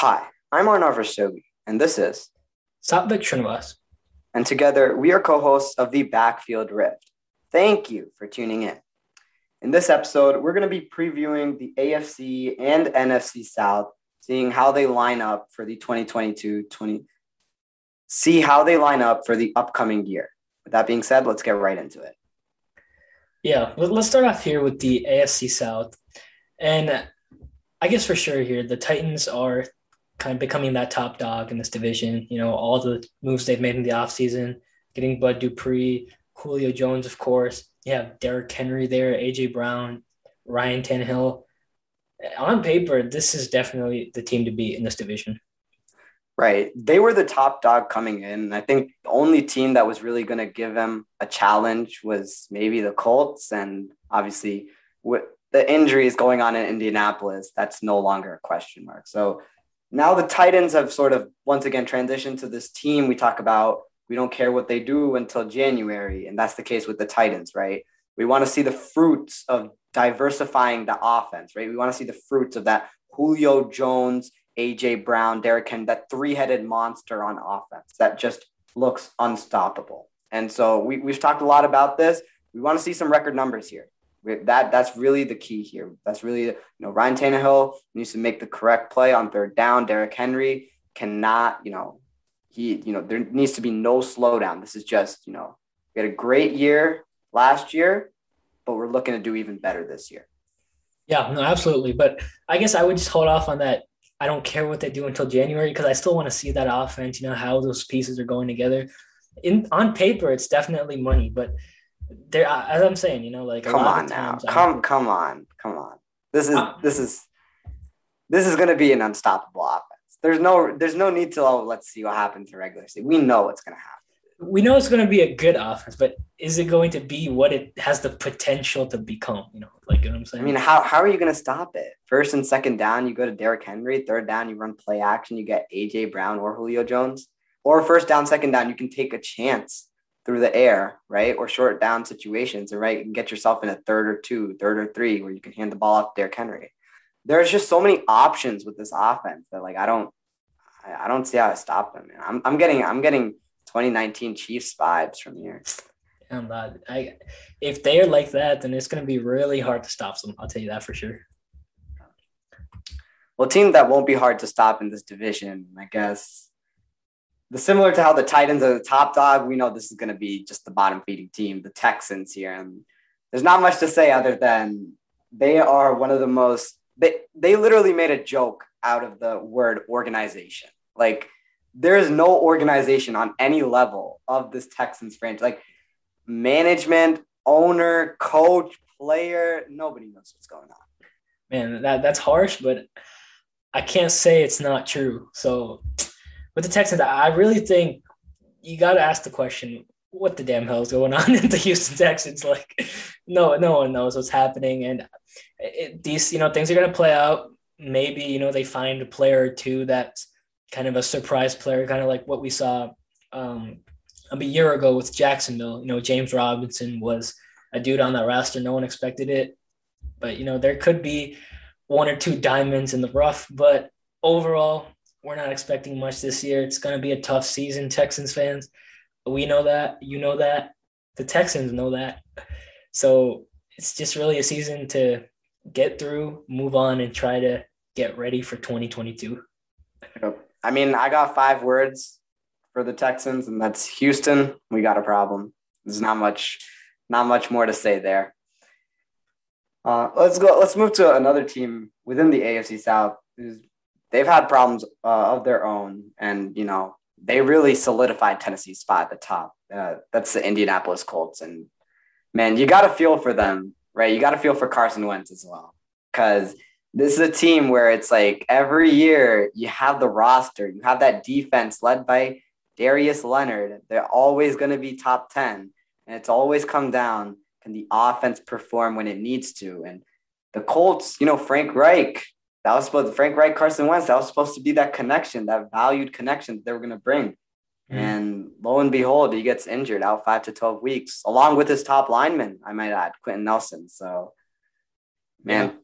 Hi, I'm Arnav Rastogi, and this is Satvik Srinivas. And together, we are co hosts of the Backfield Rift. Thank you for tuning in. In this episode, we're going to be previewing the AFC and NFC South, seeing how they line up for the 2022 20. See how they line up for the upcoming year. With that being said, let's get right into it. Yeah, let's start off here with the AFC South. And I guess for sure here, the Titans are kind of becoming that top dog in this division. You know, all the moves they've made in the offseason, getting Bud Dupree, Julio Jones, of course. You have Derrick Henry there, AJ Brown, Ryan Tannehill. On paper, this is definitely the team to beat in this division. Right. They were the top dog coming in. I think the only team that was really going to give them a challenge was maybe the Colts. And obviously, with the injuries going on in Indianapolis, that's no longer a question mark. So now the Titans have sort of once again transitioned to this team we talk about. We don't care what they do until January. And that's the case with the Titans, right? We want to see the fruits of diversifying the offense, right? We want to see the fruits of that Julio Jones, AJ Brown, Derrick Henry, that three headed monster on offense that just looks unstoppable. And so we, we've talked a lot about this. We want to see some record numbers here. That that's really the key here. That's really you know Ryan Tannehill needs to make the correct play on third down. Derrick Henry cannot you know he you know there needs to be no slowdown. This is just you know we had a great year last year, but we're looking to do even better this year. Yeah, no, absolutely. But I guess I would just hold off on that. I don't care what they do until January because I still want to see that offense. You know how those pieces are going together. In on paper, it's definitely money, but there as I'm saying, you know, like come on now, come come on, come on. This is uh, this is this is going to be an unstoppable offense. There's no there's no need to oh let's see what happens in regular season. We know what's going to happen. We know it's going to be a good offense, but is it going to be what it has the potential to become? You know, like you know what I'm saying. I mean, how how are you going to stop it? First and second down, you go to Derrick Henry. Third down, you run play action. You get AJ Brown or Julio Jones. Or first down, second down, you can take a chance through the air, right? Or short down situations, and right, you can get yourself in a third or two, third or three, where you can hand the ball off to Derrick Henry. There's just so many options with this offense that like I don't I don't see how to stop them. Man. I'm I'm getting I'm getting 2019 Chiefs vibes from here. I'm not. I if they're like that, then it's going to be really hard to stop them. I'll tell you that for sure. Well, team that won't be hard to stop in this division, I guess, the similar to how the Titans are the top dog, we know this is going to be just the bottom feeding team, the Texans here. And there's not much to say other than they are one of the most they they literally made a joke out of the word organization. Like there is no organization on any level of this Texans franchise. Like management, owner, coach, player, nobody knows what's going on. Man, that that's harsh, but I can't say it's not true. So with the Texans, I really think you got to ask the question: What the damn hell is going on in the Houston Texans? Like, no, no one knows what's happening, and it, these, you know, things are going to play out. Maybe you know they find a player or two that's kind of a surprise player, kind of like what we saw um, a year ago with Jacksonville. You know, James Robinson was a dude on that roster. No one expected it, but you know there could be one or two diamonds in the rough. But overall, we're not expecting much this year. It's going to be a tough season, Texans fans. We know that. You know that. The Texans know that. So it's just really a season to get through, move on, and try to get ready for 2022. I mean, I got five words for the Texans, and that's Houston. We got a problem. There's not much, not much more to say there. Uh, let's go. Let's move to another team within the AFC South who's they've had problems uh, of their own, and you know they really solidified Tennessee's spot at the top. Uh, that's the Indianapolis Colts, and man, you got to feel for them, right? You got to feel for Carson Wentz as well, because this is a team where it's like every year you have the roster, you have that defense led by Darius Leonard. They're always going to be top ten, and it's always come down. Can the offense perform when it needs to? And the Colts, you know, Frank Reich that was supposed to, Frank Reich, Carson Wentz, that was supposed to be that connection, that valued connection that they were going to bring. Mm. And lo and behold, he gets injured out five to 12 weeks, along with his top lineman, I might add, Quenton Nelson. So, man, yeah.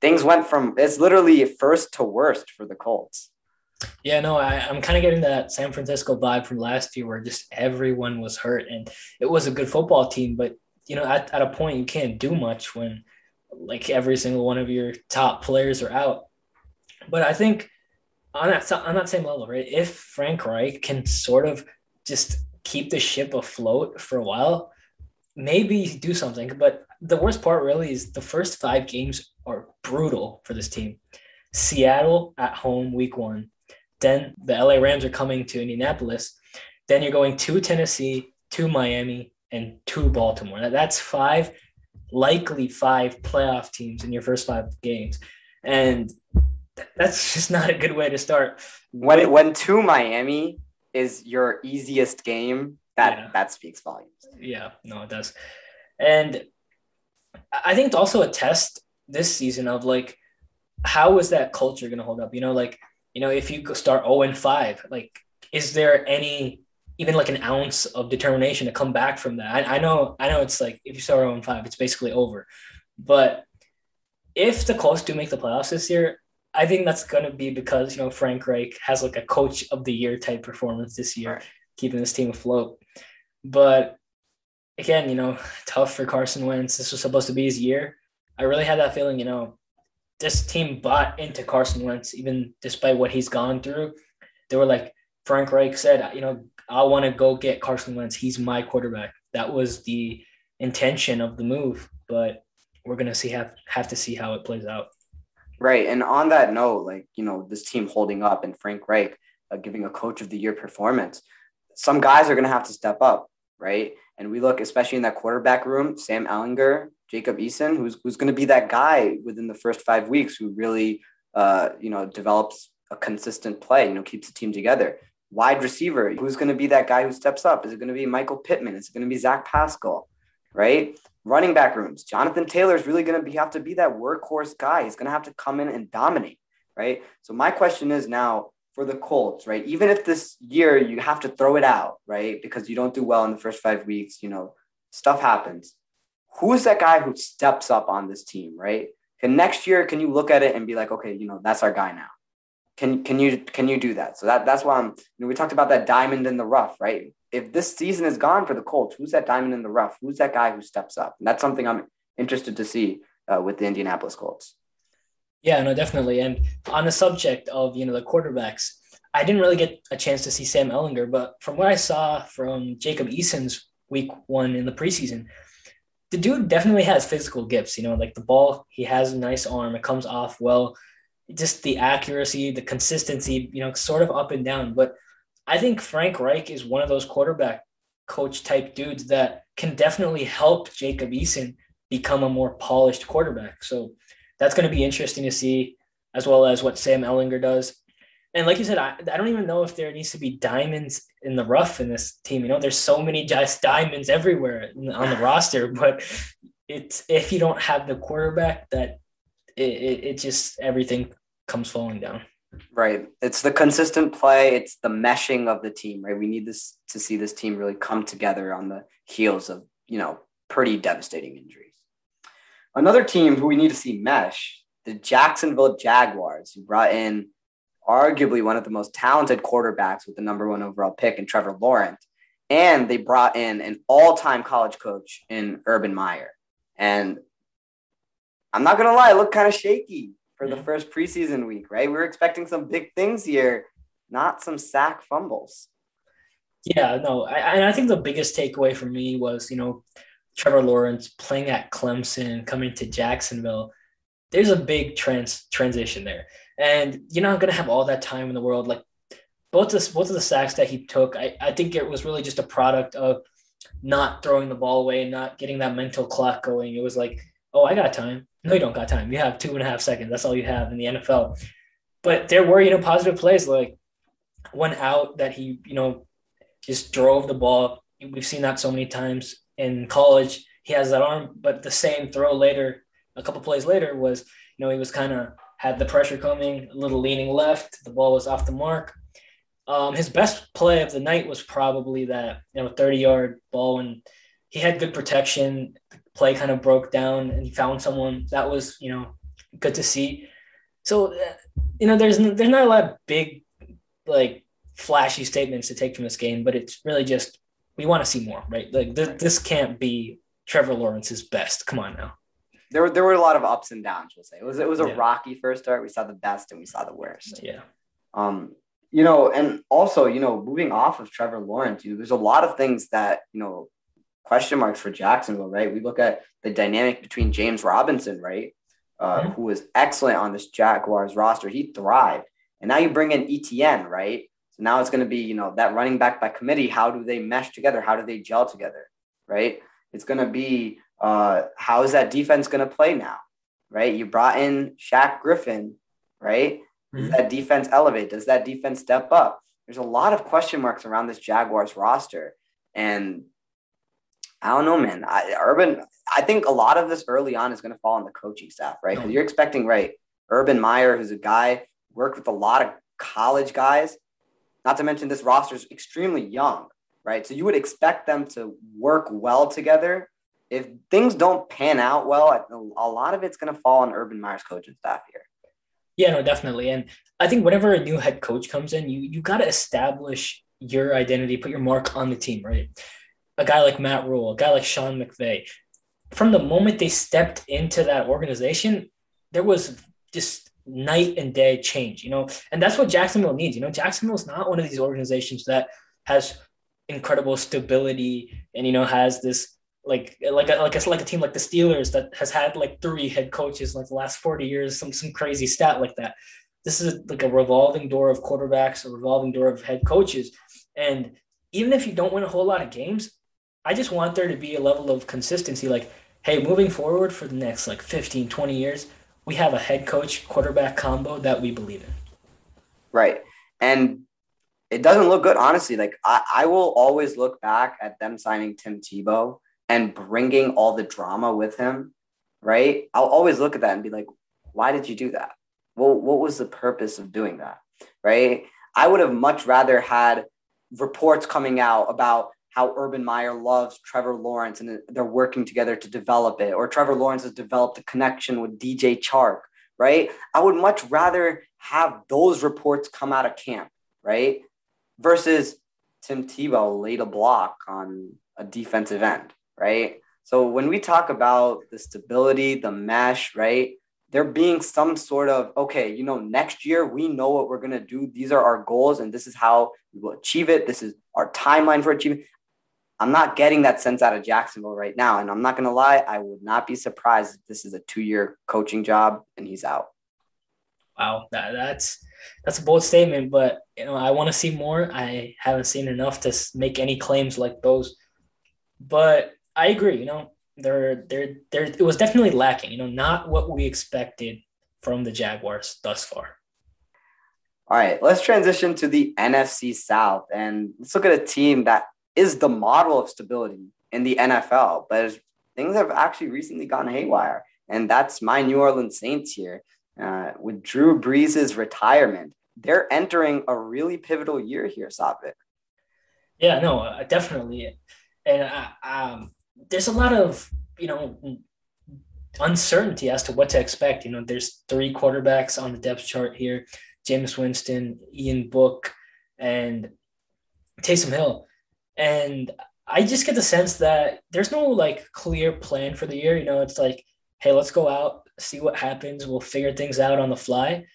things went from it's literally first to worst for the Colts. Yeah, no, I, I'm kind of getting that San Francisco vibe from last year where just everyone was hurt and it was a good football team, but you know, at, at a point you can't do much when like every single one of your top players are out. But I think on that on that same level, right? If Frank Reich can sort of just keep the ship afloat for a while, maybe do something. But the worst part really is the first five games are brutal for this team. Seattle at home, week one. Then the LA Rams are coming to Indianapolis. Then you're going to Tennessee, to Miami, and to Baltimore. That's five, likely five playoff teams in your first five games. And that's just not a good way to start. When when to Miami is your easiest game, that yeah. that speaks volumes. Yeah, no, it does. And I think it's also a test this season of like how is that culture going to hold up? You know, like you know, if you start 0 and 5, like is there any even like an ounce of determination to come back from that? I, I know, I know it's like if you start 0 and 5, it's basically over. But if the Colts do make the playoffs this year, I think that's going to be because you know Frank Reich has like a coach of the year type performance this year, right. keeping this team afloat. But again, you know, tough for Carson Wentz. This was supposed to be his year. I really had that feeling, you know, this team bought into Carson Wentz, even despite what he's gone through. They were like, Frank Reich said, you know, I want to go get Carson Wentz. He's my quarterback. That was the intention of the move, but we're gonna see have have to see how it plays out. Right. And on that note, like, you know, this team holding up and Frank Reich uh, giving a coach of the year performance, some guys are to have to step up. Right. And we look, especially in that quarterback room, Sam Ehlinger, Jacob Eason, who's, who's to be that guy within the first five weeks who really, uh, you know, develops a consistent play, you know, keeps the team together. Wide receiver, who's going to be that guy who steps up? Is it going to be Michael Pittman? Is it going to be Zach Pascal? Right running back rooms. Jonathan Taylor is really going to be, have to be that workhorse guy. He's going to have to come in and dominate, right? So my question is now for the Colts, right? Even if this year you have to throw it out, right? Because you don't do well in the first five weeks, you know, stuff happens. Who's that guy who steps up on this team, right? And next year, can you look at it and be like, okay, you know, that's our guy now. Can can you can you do that? So that that's why I'm. You know, we talked about that diamond in the rough, right? if this season is gone for the Colts, who's that diamond in the rough? Who's that guy who steps up? And that's something I'm interested to see uh, with the Indianapolis Colts. Yeah, no, definitely. And on the subject of you know the quarterbacks, I didn't really get a chance to see Sam Ehlinger, but from what I saw from Jacob Eason's week one in the preseason, the dude definitely has physical gifts. You know, like the ball, he has a nice arm, it comes off well. Just the accuracy, the consistency, you know, sort of up and down. But I think Frank Reich is one of those quarterback coach type dudes that can definitely help Jacob Eason become a more polished quarterback. So that's going to be interesting to see, as well as what Sam Ehlinger does. And like you said, I, I don't even know if there needs to be diamonds in the rough in this team. You know, there's so many just diamonds everywhere on the roster, but it's if you don't have the quarterback, that it, it, it just everything comes falling down. Right. It's the consistent play. It's the meshing of the team, right? We need this to see this team really come together on the heels of, you know, pretty devastating injuries. Another team who we need to see mesh, the Jacksonville Jaguars, who brought in arguably one of the most talented quarterbacks with the number one overall pick in Trevor Lawrence. And they brought in an all time college coach in Urban Meyer. And I'm not going to lie, it looked kind of shaky for the first preseason week, right? We were expecting some big things here, not some sack fumbles. Yeah, no, I, I think the biggest takeaway for me was, you know, Trevor Lawrence playing at Clemson, coming to Jacksonville. There's a big trans transition there, and you're not gonna have all that time in the world. Like both the both of the sacks that he took, I, I think it was really just a product of not throwing the ball away and not getting that mental clock going. It was like, oh, I got time. No, you don't got time. You have two and a half seconds. That's all you have in the NFL. But there were, you know, positive plays like one out that he, you know, just drove the ball. We've seen that so many times in college. He has that arm, but the same throw later, a couple plays later, was, you know, he was kind of had the pressure coming, a little leaning left. The ball was off the mark. Um, his best play of the night was probably that, you know, 30 yard ball and he had good protection play kind of broke down and he found someone that was you know good to see so uh, you know there's there's not a lot of big like flashy statements to take from this game, but it's really just we want to see more, right? Like th- this can't be Trevor Lawrence's best. Come on now. There were there were a lot of ups and downs. We'll say it was it was a Yeah. rocky first start. We saw the best and we saw the worst. Yeah. Um, you know, and also, you know, moving off of Trevor Lawrence, you, there's a lot of things that, you know, question marks for Jacksonville, right? We look at the dynamic between James Robinson, right? Uh, Mhm. who was excellent on this Jaguars roster. He thrived. And now you bring in ETN, right? So now it's going to be, you know, that running back by committee. How do they mesh together? How do they gel together? Right? It's going to be, uh, how is that defense going to play now? Right? You brought in Shaq Griffin, right? Does Mhm. that defense elevate? Does that defense step up? There's a lot of question marks around this Jaguars roster. And I don't know, man. I, Urban, I think a lot of this early on is going to fall on the coaching staff, right? Because you're expecting, right, Urban Meyer, who's a guy, worked with a lot of college guys. Not to mention this roster is extremely young, right? So you would expect them to work well together. If things don't pan out well, a lot of it's going to fall on Urban Meyer's coaching staff here. Yeah, no, definitely. And I think whenever a new head coach comes in, you you got to establish your identity, put your mark on the team, right? A guy like Matt Rhule, a guy like Sean McVay, from the moment they stepped into that organization, there was just night and day change, you know, and that's what Jacksonville needs. You know, Jacksonville's not one of these organizations that has incredible stability and you know has this like like a, like a, like a team like the Steelers that has had like three head coaches like the last 40 years, some some crazy stat like that. This is like a revolving door of quarterbacks, a revolving door of head coaches. And even if you don't win a whole lot of games, I just want there to be a level of consistency like hey, moving forward for the next like 15, 20 years, we have a head coach quarterback combo that we believe in. Right. And it doesn't look good, honestly. Like, I, I will always look back at them signing Tim Tebow and bringing all the drama with him. Right. I'll always look at that and be like, why did you do that? Well, what was the purpose of doing that? Right. I would have much rather had reports coming out about how Urban Meyer loves Trevor Lawrence and they're working together to develop it, or Trevor Lawrence has developed a connection with DJ Chark, right? I would much rather have those reports come out of camp, right? Versus Tim Tebow laid a block on a defensive end, right? So when we talk about the stability, the mesh, right? There being some sort of, okay, you know, next year we know what we're going to do. These are our goals and this is how we will achieve it. This is our timeline for achieving. I'm not getting that sense out of Jacksonville right now. And I'm not going to lie, I would not be surprised if this is a two year coaching job and he's out. Wow, that, that's that's a bold statement, but you know I want to see more. I haven't seen enough to make any claims like those. But I agree. You know, there, there, there. It was definitely lacking. You know, not what we expected from the Jaguars thus far. All right, let's transition to the NFC South and let's look at a team that is the model of stability in the NFL, but things have actually recently gone haywire, and that's my New Orleans Saints here. Uh, with Drew Brees' retirement, they're entering a really pivotal year here, Satvik. Yeah, no, uh, definitely, and uh, um, there's a lot of you know uncertainty as to what to expect. You know, there's three quarterbacks on the depth chart here: Jameis Winston, Ian Book, and Taysom Hill. And I just get the sense that there's no like clear plan for the year. You know, it's like, hey, let's go out, see what happens. We'll figure things out on the fly.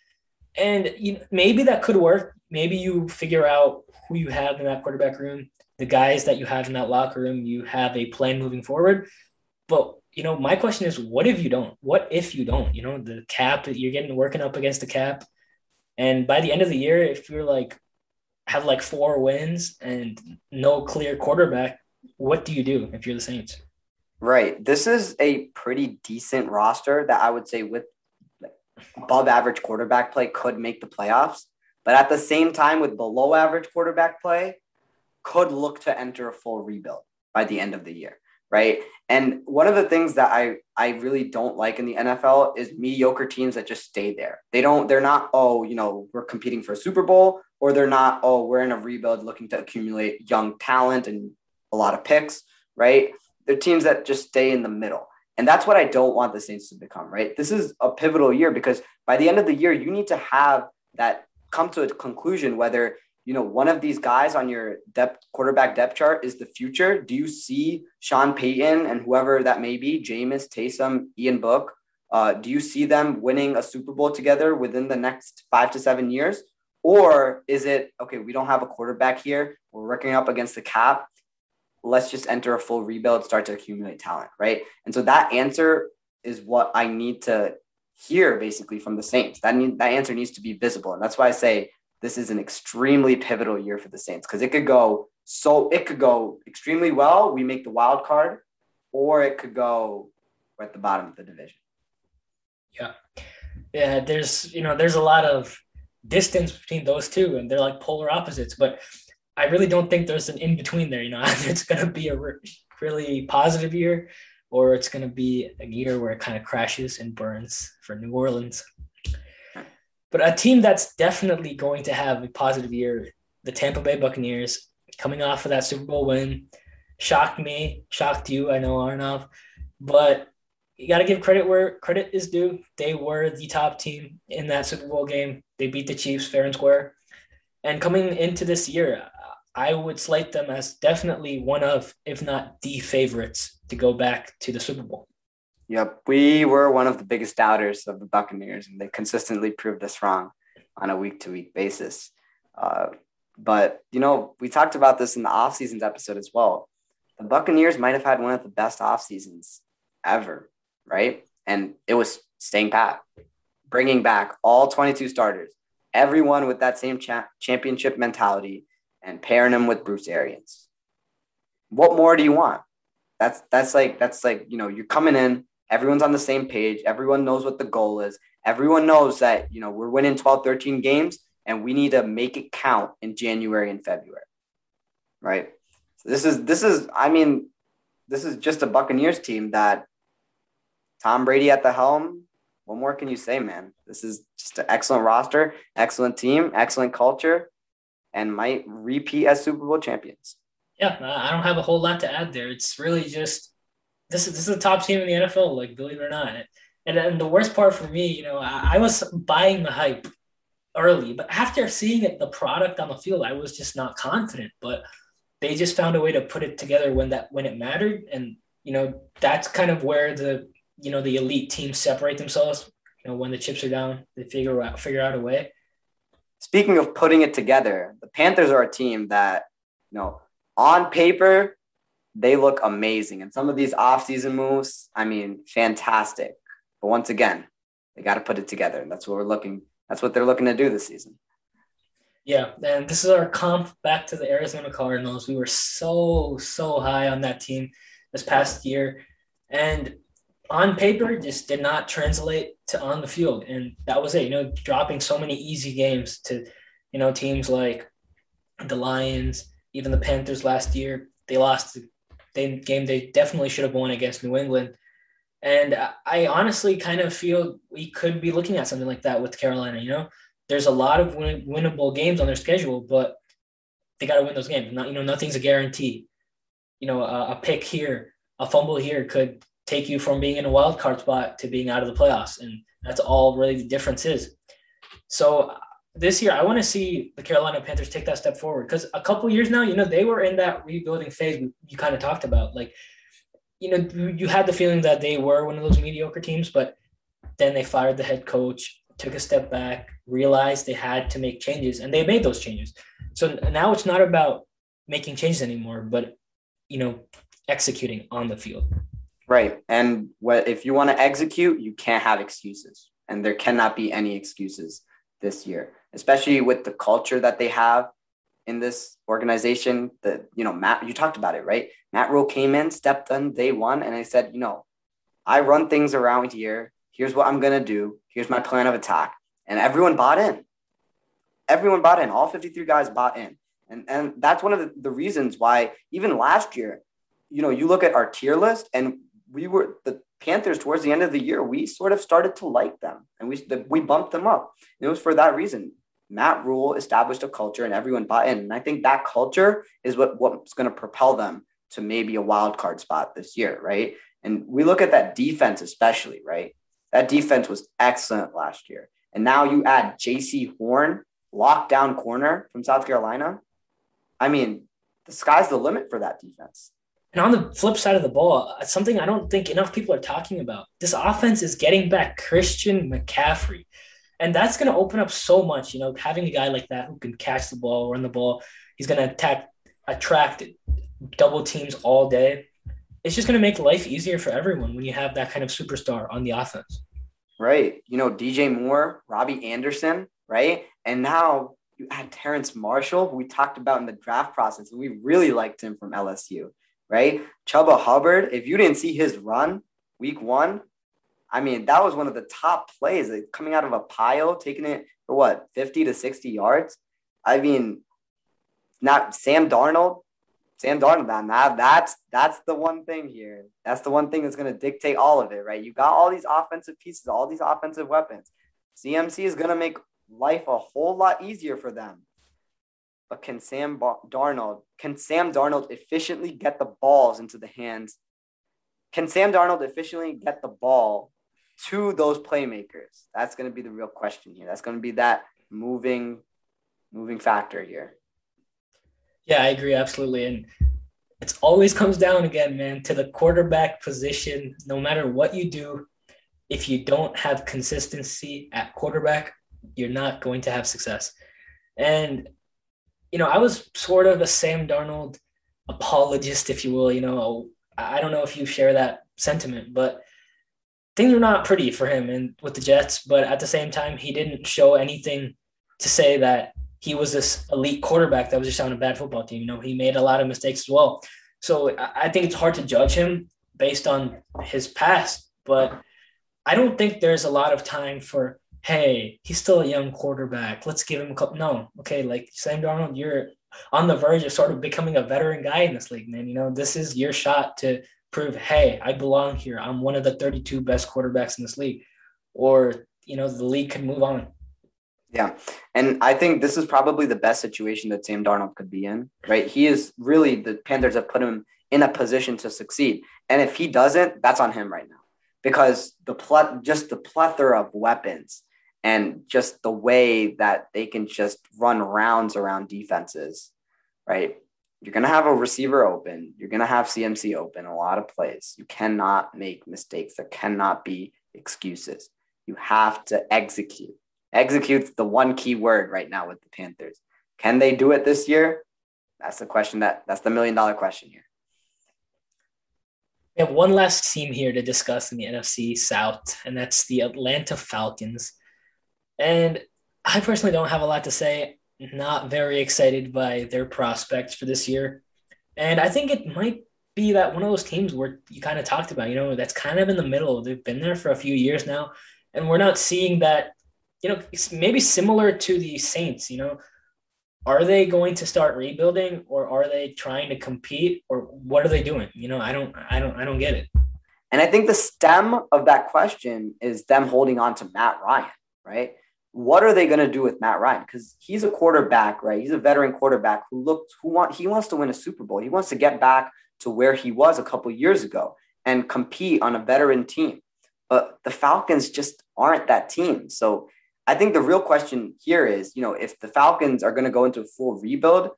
And you know, maybe that could work. Maybe you figure out who you have in that quarterback room, the guys that you have in that locker room. You have a plan moving forward. But you know, my question is, what if you don't? What if you don't? You know, the cap you're getting working up against the cap, and by the end of the year, if you're like have like four wins and no clear quarterback, what do you do if you're the Saints? Right. This is a pretty decent roster that I would say with above average quarterback play could make the playoffs, but at the same time with below average quarterback play could look to enter a full rebuild by the end of the year, right? And one of the things that I I really don't like in the NFL is mediocre teams that just stay there. They don't they're not oh, you know, we're competing for a Super Bowl or they're not oh, we're in a rebuild looking to accumulate young talent and a lot of picks, right? They're teams that just stay in the middle. And that's what I don't want the Saints to become, right? This is a pivotal year because by the end of the year, you need to have that come to a conclusion whether you know one of these guys on your depth quarterback depth chart is the future. Do you see Sean Payton and whoever that may be, Jameis, Taysom, Ian Book? Uh, do you see them winning a Super Bowl together within the next five to seven years? Or is it okay? We don't have a quarterback here. We're working up against the cap. Let's just enter a full rebuild, start to accumulate talent, right? And so that answer is what I need to hear basically from the Saints. That need, that answer needs to be visible, and that's why I say this is an extremely pivotal year for the Saints because it could go so it could go extremely well. We make the wild card, or it could go at the bottom of the division. Yeah, yeah. There's you know there's a lot of distance between those two, and they're like polar opposites. But I really don't think there's an in between there. You know, it's going to be a re- really positive year, or it's going to be a year where it kind of crashes and burns for New Orleans. But a team that's definitely going to have a positive year, the Tampa Bay Buccaneers, coming off of that Super Bowl win, shocked me, shocked you. I know Arnav, but you got to give credit where credit is due. They were the top team in that Super Bowl game. They beat the Chiefs fair and square. And coming into this year, I would slate them as definitely one of, if not the favorites to go back to the Super Bowl. Yep, we were one of the biggest doubters of the Buccaneers, and they consistently proved us wrong on a week to week basis. Uh, but, you know, we talked about this in the off seasons episode as well. The Buccaneers might have had one of the best off seasons ever right? And it was staying pat, bringing back all 22 starters, everyone with that same cha- championship mentality, and pairing them with Bruce Arians. What more do you want? That's that's like that's like you know you're coming in, everyone's on the same page, everyone knows what the goal is, everyone knows that you know we're winning 12, 13 games, and we need to make it count in January and February, right? So this is this is I mean this is just a Buccaneers team that Tom Brady at the helm. What more can you say, man? This is just an excellent roster, excellent team, excellent culture, and might repeat as Super Bowl champions. Yeah, I don't have a whole lot to add there. It's really just this is this is a top team in the NFL, like believe it or not. And and the worst part for me, you know, I, I was buying the hype early, but after seeing it, the product on the field, I was just not confident. But they just found a way to put it together when that when it mattered, and you know that's kind of where the you know the elite teams separate themselves. You know when the chips are down, they figure out figure out a way. Speaking of putting it together, the Panthers are a team that you know on paper they look amazing, and some of these offseason moves, I mean, fantastic. But once again, they got to put it together, and that's what we're looking. That's what they're looking to do this season. Yeah, and this is our comp back to the Arizona Cardinals. We were so so high on that team this past year, and on paper just did not translate to on the field. And that was it, you know, dropping so many easy games to, you know, teams like the Lions, even the Panthers last year. They lost the game they definitely should have won against New England. And I honestly kind of feel we could be looking at something like that with Carolina. You know, there's a lot of win- winnable games on their schedule, but they got to win those games. Not, you know, nothing's a guarantee. You know, a, a pick here, a fumble here could take you from being in a wild card spot to being out of the playoffs. And that's all really the difference is. So this year, I want to see the Carolina Panthers take that step forward because a couple years now, you know, they were in that rebuilding phase you kind of talked about. Like, you know, you had the feeling that they were one of those mediocre teams, but then they fired the head coach, took a step back, realized they had to make changes, and they made those changes. So now it's not about making changes anymore, but you know, executing on the field. Right. And what if you want to execute, you can't have excuses. And there cannot be any excuses this year, especially with the culture that they have in this organization. That, you know, Matt, you talked about it, right? Matt Rhule came in, stepped on day one, and I said, you know, I run things around here. Here's what I'm to do. Here's my plan of attack. And everyone bought in. Everyone bought in. All 53 guys bought in. And, and that's one of the, the reasons why even last year, you know, you look at our tier list and we were the Panthers towards the end of the year, we sort of started to like them and we, we bumped them up. And it was for that reason. Matt Rhule established a culture and everyone bought in. And I think that culture is what, what's going to propel them to maybe a wild card spot this year, right? And we look at that defense, especially, right? That defense was excellent last year. And now you add Jaycee Horn lockdown corner from South Carolina, I mean, the sky's the limit for that defense. And on the flip side of the ball, uh, something I don't think enough people are talking about. This offense is getting back Christian McCaffrey. And that's going to open up so much, you know, having a guy like that who can catch the ball, run the ball. He's going to attack, attract double teams all day. It's just going to make life easier for everyone when you have that kind of superstar on the offense. Right. You know, DJ Moore, Robby Anderson, right? And now you add Terrace Marshall, who we talked about in the draft process, and we really liked him from LSU, right? Chuba Hubbard, if you didn't see his run week one, I mean, that was one of the top plays like, coming out of a pile, taking it for what, 50 to 60 yards. I mean, not Sam Darnold, Sam Darnold, man, that, that's that's the one thing here. That's the one thing that's going to dictate all of it, right? You got all these offensive pieces, all these offensive weapons. CMC is going to make life a whole lot easier for them. But can Sam Darnold can Sam Darnold efficiently get the balls into the hands? Can Sam Darnold efficiently get the ball to those playmakers? That's going to be the real question here. That's going to be that moving moving factor here. Yeah, I agree absolutely. And it always comes down again, man, to the quarterback position. No matter what you do, if you don't have consistency at quarterback, you're not going to have success. And, you know, I was sort of a Sam Darnold apologist, if you will. You know, I don't know if you share that sentiment, but things were not pretty for him and with the Jets. But at the same time, he didn't show anything to say that he was this elite quarterback that was just on a bad football team. You know, he made a lot of mistakes as well. So I think it's hard to judge him based on his past, but I don't think there's a lot of time for, hey, he's still a young quarterback. Let's give him a couple. No, okay, like Sam Darnold, you're on the verge of sort of becoming a veteran guy in this league, man. You know, this is your shot to prove, hey, I belong here. I'm one of the 32 best quarterbacks in this league. Or, you know, the league can move on. Yeah. And I think this is probably the best situation that Sam Darnold could be in, right? He is really, the Panthers have put him in a position to succeed. And if he doesn't, that's on him right now because the pl- just the plethora of weapons and just the way that they can just run rounds around defenses, right? You're going to have a receiver open. You're going to have CMC open a lot of plays. You cannot make mistakes. There cannot be excuses. You have to execute. Execute's the one key word right now with the Panthers. Can they do it this year? That's the question that that's the million dollar question here. We have one last team here to discuss in the NFC South, and that's the Atlanta Falcons. And I personally don't have a lot to say. Not very excited by their prospects for this year. And I think it might be that one of those teams where you kind of talked about, you know, that's kind of in the middle. They've been there for a few years now, and we're not seeing that you know, maybe similar to the Saints, you know, are they going to start rebuilding or are they trying to compete or what are they doing? You know, I don't, I don't, I don't get it. And I think the stem of that question is them holding on to Matt Ryan, right? What are they going to do with Matt Ryan? Because he's a quarterback, right? He's a veteran quarterback who looked, who want, he wants to win a Super Bowl. He wants to get back to where he was a couple years ago and compete on a veteran team. But the Falcons just aren't that team. So I think the real question here is, you know, if the Falcons are going to go into a full rebuild,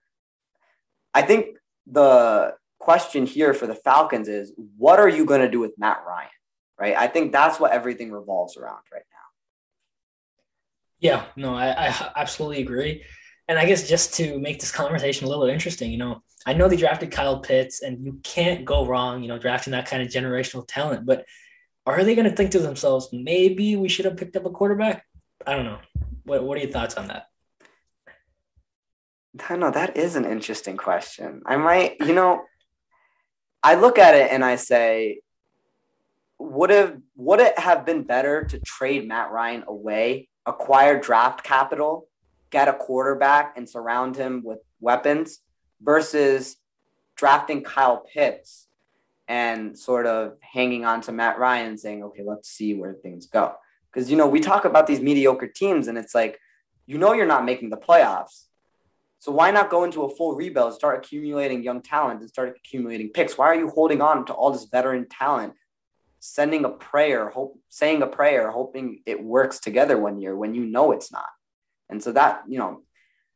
I think the question here for the Falcons is, what are you going to do with Matt Ryan? Right. I think that's what everything revolves around right now. Yeah, no, I, I absolutely agree. And I guess just to make this conversation a little interesting, you know, I know they drafted Kyle Pitts, and you can't go wrong, you know, drafting that kind of generational talent. But are they going to think to themselves, maybe we should have picked up a quarterback? I don't know. What What are your thoughts on that? I know. That is an interesting question. I might, you know, I look at it and I say, would have would it have been better to trade Matt Ryan away, acquire draft capital, get a quarterback, and surround him with weapons, versus drafting Kyle Pitts and sort of hanging on to Matt Ryan saying, okay, let's see where things go. Because, you know, we talk about these mediocre teams and it's like, you know, you're not making the playoffs. So why not go into a full rebuild, start accumulating young talent and start accumulating picks? Why are you holding on to all this veteran talent, sending a prayer, hope, saying a prayer, hoping it works together one year when you know it's not? And so that, you know,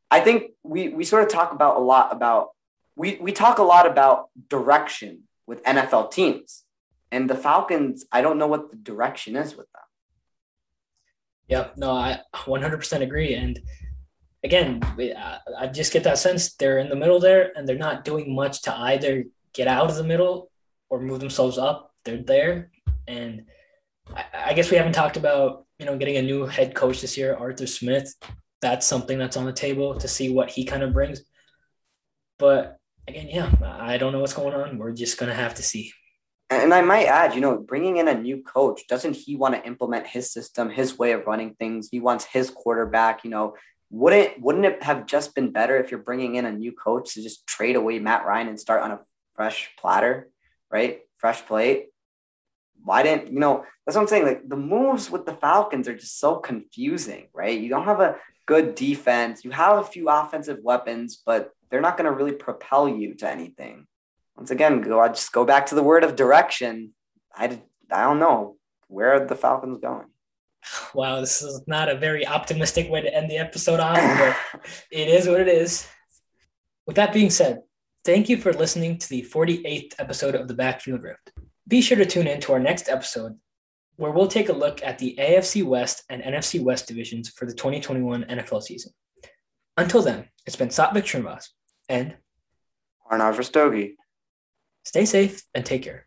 I think we we sort of talk about a lot about we we talk a lot about direction with NFL teams. And the Falcons, I don't know what the direction is with them. Yeah, no, I 100% agree. And again, I just get that sense they're in the middle there and they're not doing much to either get out of the middle or move themselves up. They're there. And I guess we haven't talked about, you know, getting a new head coach this year, Arthur Smith. That's something that's on the table to see what he kind of brings. But again, yeah, I don't know what's going on. We're just going to have to see. And I might add, you know, bringing in a new coach, doesn't he want to implement his system, his way of running things? He wants his quarterback, you know, wouldn't wouldn't it have just been better if you're bringing in a new coach to just trade away Matt Ryan and start on a fresh platter, right? Fresh plate. Why didn't you know? That's what I'm saying. Like the moves with the Falcons are just so confusing, right? You don't have a good defense. You have a few offensive weapons, but they're not going to really propel you to anything. Once again, go I just go back to the word of direction. I I don't know where are the Falcons going. Wow, this is not a very optimistic way to end the episode on, but it is what it is. With that being said, thank you for listening to the 48th episode of the Backfield Rift. Be sure to tune in to our next episode where we'll take a look at the AFC West and NFC West divisions for the 2021 NFL season. Until then, it's been Satvik Srinivas and Arnav Rastogi. Stay safe and take care.